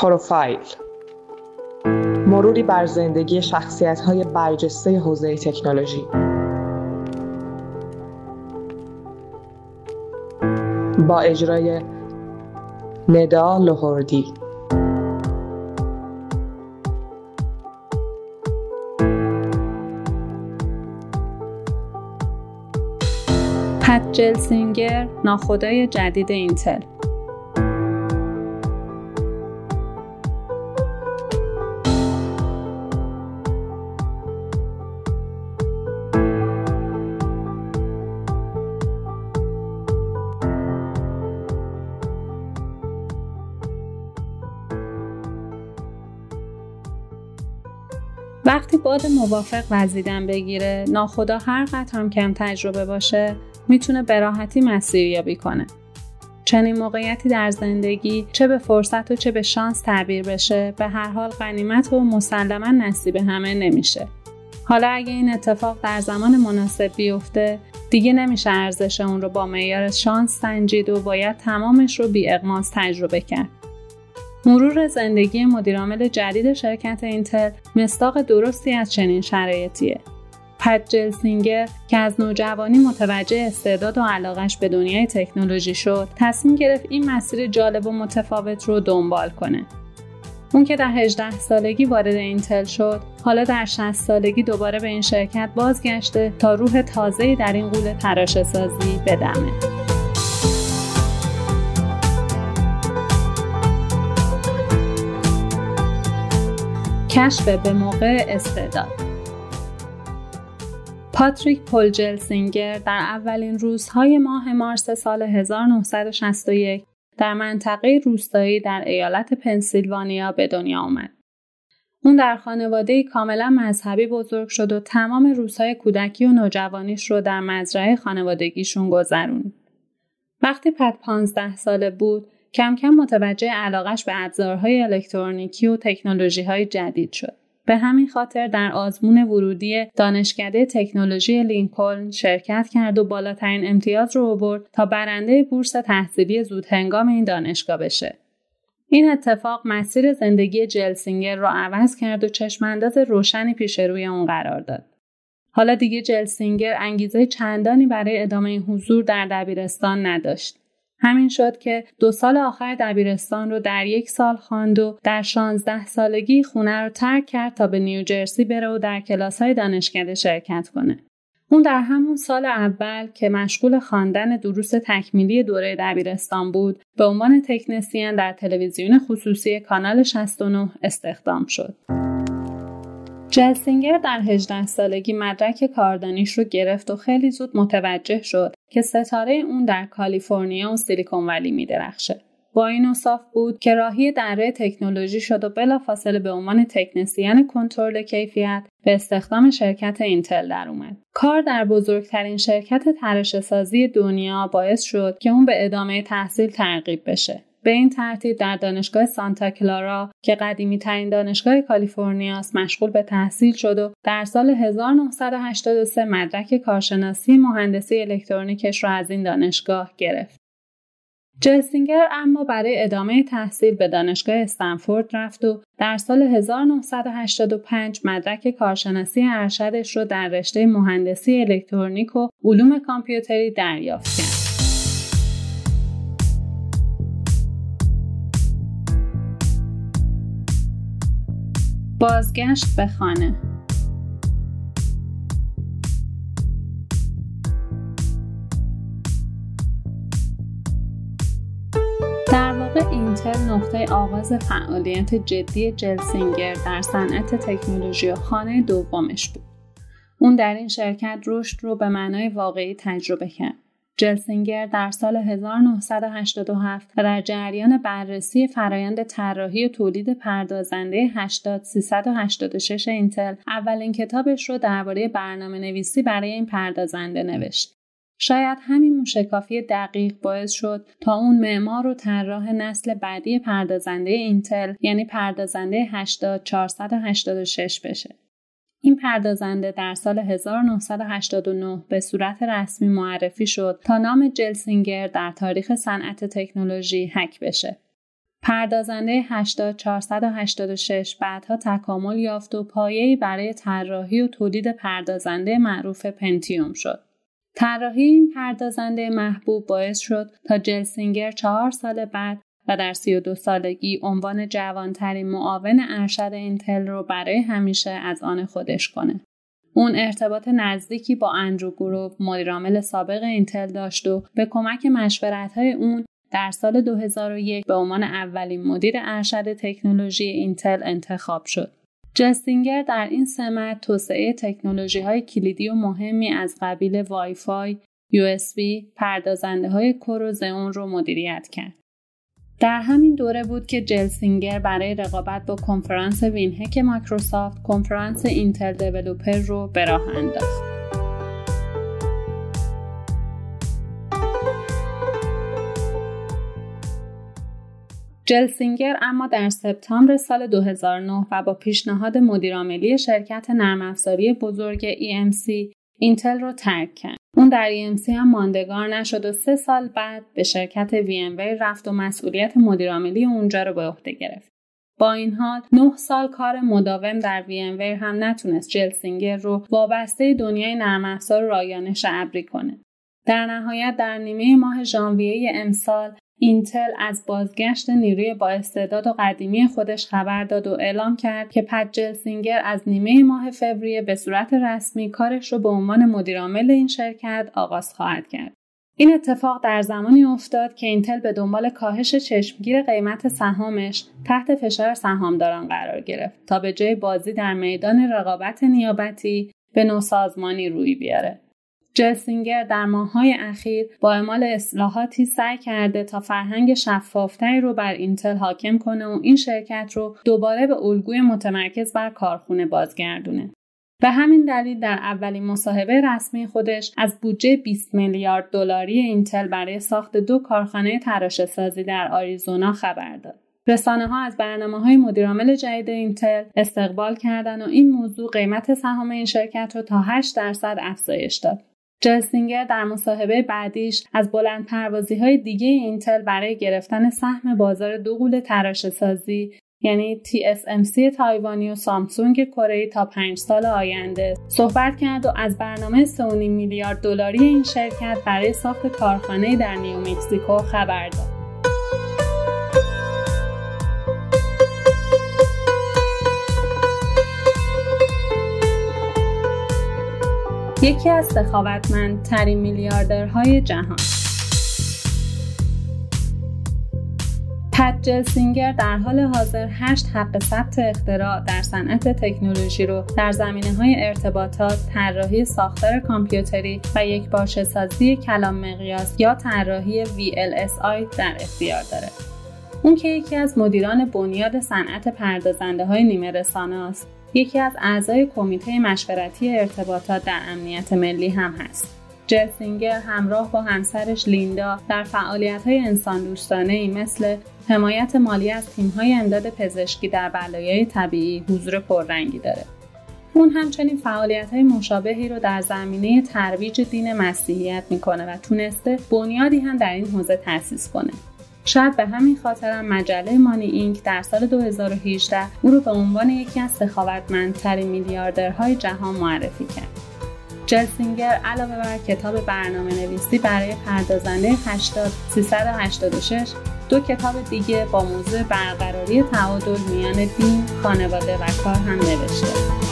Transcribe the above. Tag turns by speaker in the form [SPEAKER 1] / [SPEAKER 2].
[SPEAKER 1] پروفایل. مروری بر زندگی شخصیت های برجسته حوزه تکنولوژی. با اجرای ندا لهوردی
[SPEAKER 2] پت جلسینگر ناخدای جدید اینتل. وقتی باد موافق وزیدن بگیره ناخدا هر قطر هم کم تجربه باشه می‌تونه به راحتی مسیریابی کنه. چنین موقعیتی در زندگی چه به فرصت و چه به شانس تعبیر بشه به هر حال غنیمت و مسلما نصیب همه نمیشه. حالا اگه این اتفاق در زمان مناسب بیفته دیگه نمیشه ارزش اون رو با معیار شانس سنجید و باید تمامش رو بی تجربه کرد. مرور زندگی مدیرعامل جدید شرکت اینتل مستاق درستی از چنین شرایطیه. پت جلسینگر که از نوجوانی متوجه استعداد و علاقش به دنیای تکنولوژی شد تصمیم گرفت این مسیر جالب و متفاوت رو دنبال کنه اون که در 18 سالگی وارد اینتل شد حالا در 60 سالگی دوباره به این شرکت بازگشته تا روح تازه‌ای در این قول تراشه سازی بدمه کشف به موقع استعداد پاتریک پولجلسینگر در اولین روزهای ماه مارس سال 1961 در منطقه روستایی در ایالت پنسیلوانیا به دنیا آمد. اون در خانواده کاملا مذهبی بزرگ شد و تمام روزهای کودکی و نوجوانیش رو در مزرعه خانوادگیشون گذروند. وقتی پد 15 ساله بود، کم کم متوجه علاقش به ابزارهای الکترونیکی و تکنولوژی های جدید شد. به همین خاطر در آزمون ورودی دانشکده تکنولوژی لینکلن شرکت کرد و بالاترین امتیاز رو آورد تا برنده بورس تحصیلی زود هنگام این دانشگاه بشه. این اتفاق مسیر زندگی جلسینگر را عوض کرد و چشمانداز روشنی پیش روی اون قرار داد. حالا دیگه جلسینگر انگیزه چندانی برای ادامه حضور در دبیرستان نداشت. همین شد که دو سال آخر دبیرستان رو در یک سال خواند و در 16 سالگی خونه رو ترک کرد تا به نیوجرسی بره و در کلاس های دانشکده شرکت کنه. اون در همون سال اول که مشغول خواندن دروس تکمیلی دوره دبیرستان بود به عنوان تکنسین در تلویزیون خصوصی کانال 69 استخدام شد. جلسینگر در 18 سالگی مدرک کاردانیش رو گرفت و خیلی زود متوجه شد که ستاره اون در کالیفرنیا و سیلیکون ولی می درخشه. با این اصاف بود که راهی دره تکنولوژی شد و بلافاصله به عنوان تکنسین کنترل کیفیت به استخدام شرکت اینتل در اومد. کار در بزرگترین شرکت ترش سازی دنیا باعث شد که اون به ادامه تحصیل ترغیب بشه. به این ترتیب در دانشگاه سانتا کلارا که قدیمی ترین دانشگاه کالیفرنیا است مشغول به تحصیل شد و در سال 1983 مدرک کارشناسی مهندسی الکترونیکش را از این دانشگاه گرفت. جلسینگر اما برای ادامه تحصیل به دانشگاه استنفورد رفت و در سال 1985 مدرک کارشناسی ارشدش را در رشته مهندسی الکترونیک و علوم کامپیوتری دریافت کرد. بازگشت به خانه در واقع اینتل نقطه آغاز فعالیت جدی جلسینگر در صنعت تکنولوژی و خانه دومش بود. اون در این شرکت رشد رو به معنای واقعی تجربه کرد. جلسینگر در سال 1987 و در جریان بررسی فرایند طراحی و تولید پردازنده 80386 اینتل اولین کتابش رو درباره برنامه نویسی برای این پردازنده نوشت. شاید همین موشکافی دقیق باعث شد تا اون معمار و طراح نسل بعدی پردازنده اینتل یعنی پردازنده 80486 بشه. این پردازنده در سال 1989 به صورت رسمی معرفی شد تا نام جلسینگر در تاریخ صنعت تکنولوژی حک بشه. پردازنده 80486 بعدها تکامل یافت و پایه‌ای برای طراحی و تولید پردازنده معروف پنتیوم شد. طراحی این پردازنده محبوب باعث شد تا جلسینگر چهار سال بعد و در 32 سالگی عنوان جوانترین معاون ارشد اینتل رو برای همیشه از آن خودش کنه. اون ارتباط نزدیکی با اندرو گروو مدیرعامل سابق اینتل داشت و به کمک مشورت های اون در سال 2001 به عنوان اولین مدیر ارشد تکنولوژی اینتل انتخاب شد. گلسینگر در این سمت توسعه تکنولوژی های کلیدی و مهمی از قبیل وای فای، یو اس بی پردازنده های Core و زئون رو مدیریت کرد. در همین دوره بود که جلسینگر برای رقابت با کنفرانس WinHEC مایکروسافت کنفرانس اینتل Developer رو به راه انداخت. جلسینگر اما در سپتامبر سال 2009 و با پیشنهاد مدیرعاملی شرکت نرم افزاری بزرگ EMC اینتل رو ترک کرد. اون در EMC هم ماندگار نشد و سه سال بعد به شرکت VMware رفت و مسئولیت مدیرعاملی اونجا رو به عهده گرفت. با این حال نه سال کار مداوم در VMware هم نتونست جلسینگر رو وابسته دنیای نرم رایانش ابری کنه. در نهایت در نیمه ماه ژانویه امسال اینتل از بازگشت نیروی با استعداد و قدیمی خودش خبر داد و اعلام کرد که پت جلسینگر از نیمه ماه فوریه به صورت رسمی کارش رو به عنوان مدیرعامل این شرکت آغاز خواهد کرد. این اتفاق در زمانی افتاد که اینتل به دنبال کاهش چشمگیر قیمت سهامش تحت فشار سهامداران قرار گرفت تا به جای بازی در میدان رقابت نیابتی به نوسازمانی روی بیاره. جلسینگر در ماههای اخیر با اعمال اصلاحاتی سعی کرده تا فرهنگ شفافتری رو بر اینتل حاکم کنه و این شرکت رو دوباره به الگوی متمرکز بر کارخونه بازگردونه. به همین دلیل در اولین مصاحبه رسمی خودش از بودجه 20 میلیارد دلاری اینتل برای ساخت دو کارخانه تراشه سازی در آریزونا خبر داد. رسانه ها از برنامه های مدیرعامل جدید اینتل استقبال کردند و این موضوع قیمت سهام این شرکت رو تا 8 درصد افزایش داد. جلسینگر در مصاحبه بعدیش از بلند پروازی های دیگه اینتل برای گرفتن سهم بازار دو قول تراشه سازی یعنی TSMC تایوانی و سامسونگ کره تا پنج سال آینده صحبت کرد و از برنامه 3.5 میلیارد دلاری این شرکت برای ساخت کارخانه در نیومکسیکو خبر داد. یکی از سخاوتمندترین میلیاردرهای جهان پت جلسینگر در حال حاضر هشت حق ثبت اختراع در صنعت تکنولوژی رو در زمینه های ارتباطات، طراحی ساختار کامپیوتری و یک سازی کلام مقیاس یا طراحی VLSI در اختیار داره. اون که یکی از مدیران بنیاد صنعت پردازنده های نیمه رسانه است یکی از اعضای کمیته مشورتی ارتباطات در امنیت ملی هم هست. جلسینگر همراه با همسرش لیندا در فعالیت های انسان دوستانه ای مثل حمایت مالی از تیم های امداد پزشکی در بلایای طبیعی حضور پررنگی داره. اون همچنین فعالیت های مشابهی رو در زمینه ترویج دین مسیحیت می‌کنه و تونسته بنیادی هم در این حوزه تأسیس کنه. شاید به همین خاطرم مجله مانی اینک در سال 2018 او رو به عنوان یکی از سخاوتمندترین میلیاردرهای جهان معرفی کرد. جلسینگر علاوه بر کتاب برنامه نویسی برای پردازنده 80 386 دو کتاب دیگه با موضوع برقراری تعادل میان دین، خانواده و کار هم نوشته.